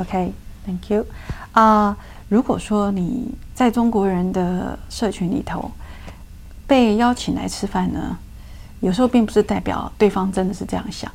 OK，Thank you。啊，如果说你在中国人的社群里头被邀请来吃饭呢，有时候并不是代表对方真的是这样想，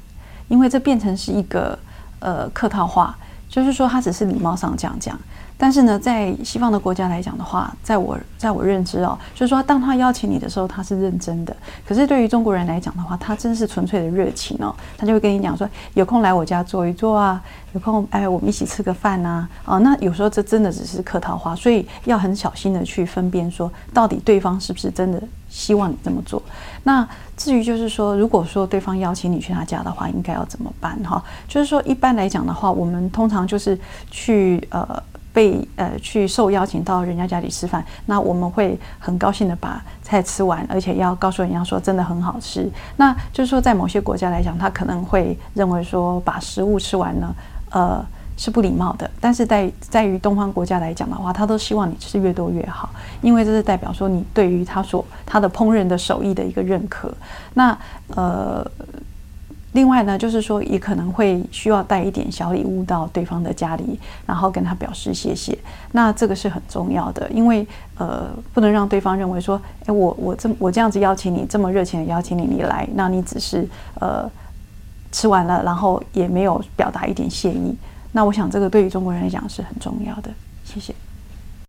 因为这变成是一个呃客套话，就是说他只是礼貌上这样讲。但是呢，在西方的国家来讲的话，在我在我认知哦，就是说，当他邀请你的时候，他是认真的。可是对于中国人来讲的话，他真是纯粹的热情哦，他就会跟你讲说，有空来我家坐一坐啊，有空哎，我们一起吃个饭呐，啊，那有时候这真的只是客套话，所以要很小心的去分辨说，到底对方是不是真的希望你这么做。那至于就是说，如果说对方邀请你去他家的话，应该要怎么办哈？就是说，一般来讲的话，我们通常就是去呃。被呃去受邀请到人家家里吃饭，那我们会很高兴的把菜吃完，而且要告诉人家说真的很好吃。那就是说，在某些国家来讲，他可能会认为说把食物吃完呢，呃是不礼貌的。但是在在于东方国家来讲的话，他都希望你吃越多越好，因为这是代表说你对于他所他的烹饪的手艺的一个认可。那呃。另外呢，就是说也可能会需要带一点小礼物到对方的家里，然后跟他表示谢谢。那这个是很重要的，因为呃，不能让对方认为说，哎，我我这我这样子邀请你，这么热情的邀请你你来，那你只是呃吃完了，然后也没有表达一点谢意。那我想这个对于中国人来讲是很重要的。谢谢。